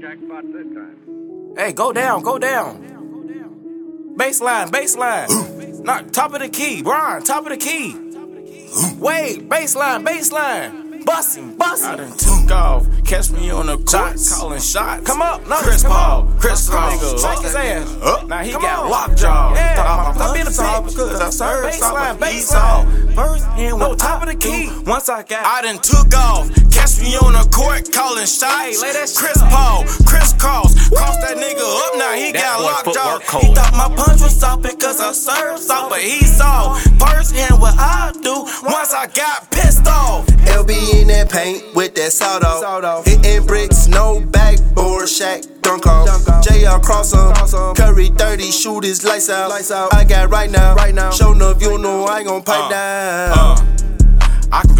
jackpot this time. Hey, go down, go down. Baseline, baseline. Knock, top of the key, Brian, top of the key. Wait, baseline, baseline. Busting, busting. I done took off. Catch me on the court, calling shots. Come up, no, Chris come Paul, on. Chris Paul. Shake his ass. Up. Now he Come got on. lockjaw. Yeah, Stop, stop being a being bitch. because I serve Baseline, some baseline. First hand, no, top of the key. Once I got, I done took off. Catch me on the court, calling shots. lay that shit Chris Paul, Chris Cross. Cross that nigga up, now he That got locked lockjaw. footwork He cold. thought my punch was soft because I served soft, but he saw firsthand what I do once I got pissed off. LB in that paint with that sawed off. Hitting bricks, no backboard, Shaq, dunk off. JR cross on. Curry 30, shoot his lights out. I got right now. Right now. Show enough, you know I ain't gon' pipe uh, down. Uh.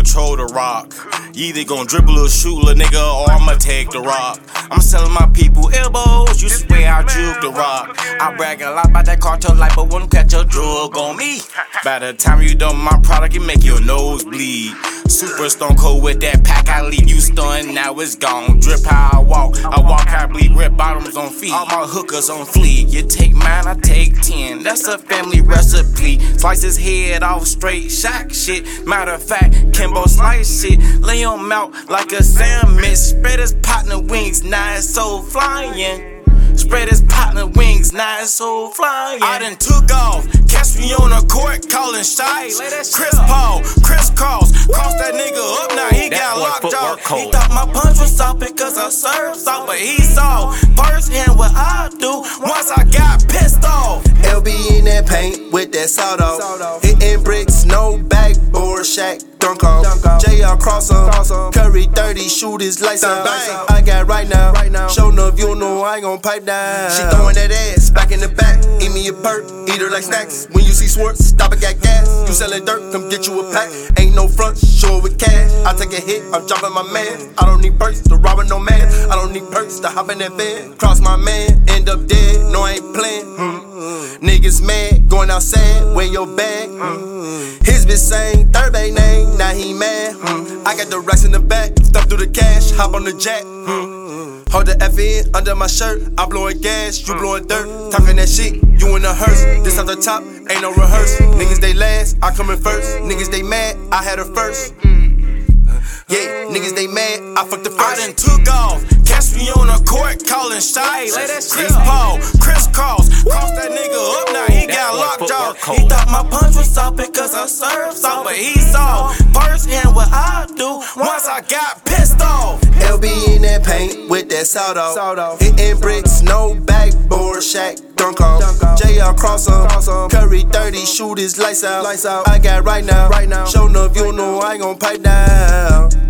Control the rock. You either gon' dribble or shoot, little nigga, or I'ma take the rock. I'm selling my people elbows, you swear I juke the rock. I brag a lot about that cartel life, but wouldn't catch a drug on me. By the time you done my product, it make your nose bleed. Super stone cold with that pack, I leave you stunned, now it's gone. Drip how I walk, I walk, I bleed, red bottoms on feet. All my hookers on fleek. You take ten. That's a family recipe. Slice his head off straight, shock shit. Matter of fact, Kimbo slice shit. Lay him out like a sandwich. Spread his partner wings, now it's so flying. Spread his partner wings, now it's so flying. I done took off, catch me on the court, calling shots. Chris Paul, Chris Cross, cross that nigga up, now he That got locked off. He thought my punch was soft because I served soft, but he saw firsthand what I do once that paint with that off. Hitting bricks, no backboard, Shaq, dunk off. JR cross on. Curry 30, shoot his lights out. I got right now. Show enough, you know I ain't gon' pipe down. She throwing that ass back in the back. Eat me a perk, eat her like snacks. When you see Swartz, stop and got gas. You sellin' dirt, come get you a pack. Ain't no front, show it with cash. I take a hit, I'm dropping my man. I don't need perks to rob no man. I don't need perks to hop in that van. Cross my man, end up dead. No, I ain't playing. Hmm. Outside, wear your bag. Hmm. His bitch saying Third Bang name, now he mad. Hmm. I got the racks in the back, stuff through the cash, hop on the jack. Hmm. Hold the F in under my shirt, I blowing gas, you blowing dirt. Talking that shit, you in a hearse. This off the top, ain't no rehearse. Niggas they last, I come in first. Niggas they mad, I had a first. Yeah, niggas they mad, I fucked the first. I done took off, catch me on the court, calling shots. Chris Paul, Chris Cross, cross that nigga up, now he got boy locked footwork off. He thought my punch was soft because I served soft, but he saw firsthand what I do once I got pissed off. LB in that paint with that sawed off. Hitting bricks, no backboard, Shaq, dunk off. JR cross on. Curry 30, shoot his lights out. I got right now. Show enough, you know I ain't gon' pipe down.